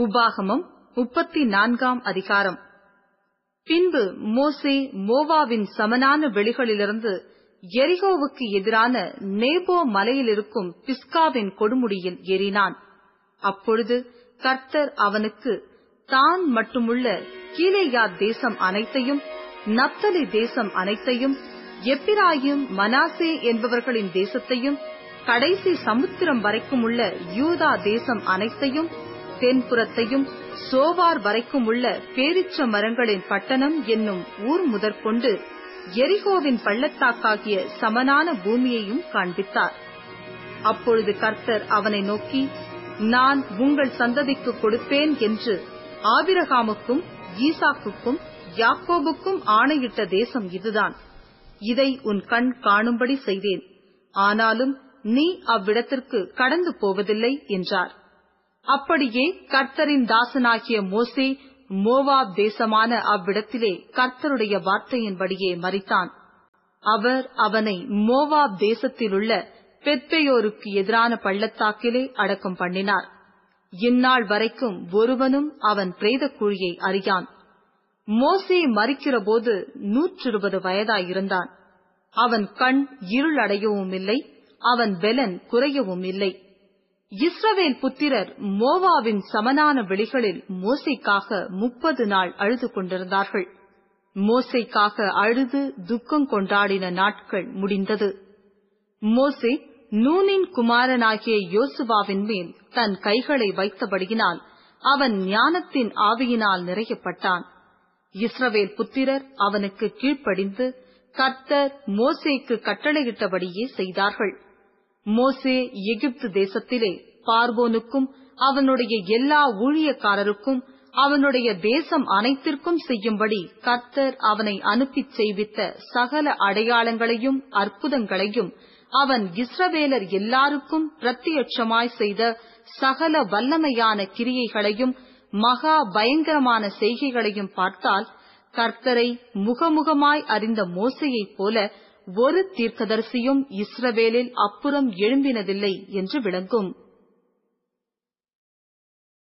உபாகமம் முப்பத்தி நான்காம் அதிகாரம். பின்பு மோசே மோவாவின் சமனான வெளிகளிலிருந்து எரிகோவுக்கு எதிரான நேபோ மலையிலிருக்கும் பிஸ்காவின் கொடுமுடியில் ஏறினான். அப்பொழுது கர்த்தர் அவனுக்கு தான் மட்டுமுள்ள கீழேயா தேசம் அனைத்தையும் நப்தலி தேசம் அனைத்தையும் எப்பிராயும் மனாசே என்பவர்களின் தேசத்தையும் கடைசி சமுத்திரம் வரைக்கும் உள்ள யூதா தேசம் அனைத்தையும் தென்புறத்தையும் சோவார் வரைக்கும் உள்ள பேரிச்ச மரங்களின் பட்டணம் என்னும் ஊர் முதற்கொண்டு எரிகோவின் பள்ளத்தாக்காகிய சமனான பூமியையும் காண்பித்தார். அப்பொழுது கர்த்தர் அவனை நோக்கி நான் உங்கள் சந்ததிக்கு கொடுப்பேன் என்று ஆபிரகாமுக்கும் ஈசாக்குக்கும் யாக்கோபுக்கும் ஆணையிட்ட தேசம் இதுதான். இதை உன் கண் காணும்படி செய்தேன். ஆனாலும் நீ அவ்விடத்திற்கு கடந்து போவதில்லை என்றார். அப்படியே கர்த்தரின் தாசனாகிய மோசே மோவாப் தேசமான அவ்விடத்திலே கர்த்தருடைய வார்த்தையின்படியே மறித்தான் அவர் அவனை மோவாப் தேசத்திலுள்ள பெத்பெயோருக்கு எதிரான பள்ளத்தாக்கிலே அடக்கம் பண்ணினார். இந்நாள் வரைக்கும் ஒருவனும் அவன் பிரேத குழியை அறியான். மோசே மறிக்கிறபோது நூற்றிருபது வயதாயிருந்தான். அவன் கண் இருளடையவும் இல்லை அவன் பெலன் குறையவும் இல்லை இஸ்ரவேல் புத்திரர் மோவாவின் சமனான வெளிகளில் மோசைக்காக முப்பது நாள் அழுது கொண்டிருந்தார்கள். மோசைக்காக அழுது துக்கம் கொண்டாடின நாட்கள் முடிந்தது. மோசே நூனின் குமாரனாகிய யோசுவாவின் மேல் தன் கைகளை வைத்தபடியினால் அவன் ஞானத்தின் ஆவியினால் நிறையப்பட்டான். இஸ்ரவேல் புத்திரர் அவனுக்கு கீழ்ப்படிந்து கர்த்தர் மோசேக்கு கட்டளையிட்டபடியே செய்தார்கள். மோசே எகிப்து தேசத்திலே பார்வோனுக்கும் அவனுடைய எல்லா ஊழியக்காரருக்கும் அவனுடைய தேசம் அனைத்திற்கும் செய்யும்படி கர்த்தர் அவனை அனுப்பிச் செய்வித்த சகல அடையாளங்களையும் அற்புதங்களையும் அவன் இஸ்ரவேலர் எல்லாருக்கும் பிரத்யட்சமாய் செய்த சகல வல்லமையான கிரியைகளையும் மகா பயங்கரமான செய்கைகளையும் பார்த்தால் கர்த்தரை முகமுகமாய் அறிந்த மோசையைப் போல ஒரு தீர்க்கதரிசியும் இஸ்ரவேலில் அப்புறம் எழும்பினதில்லை என்று விளங்கும்.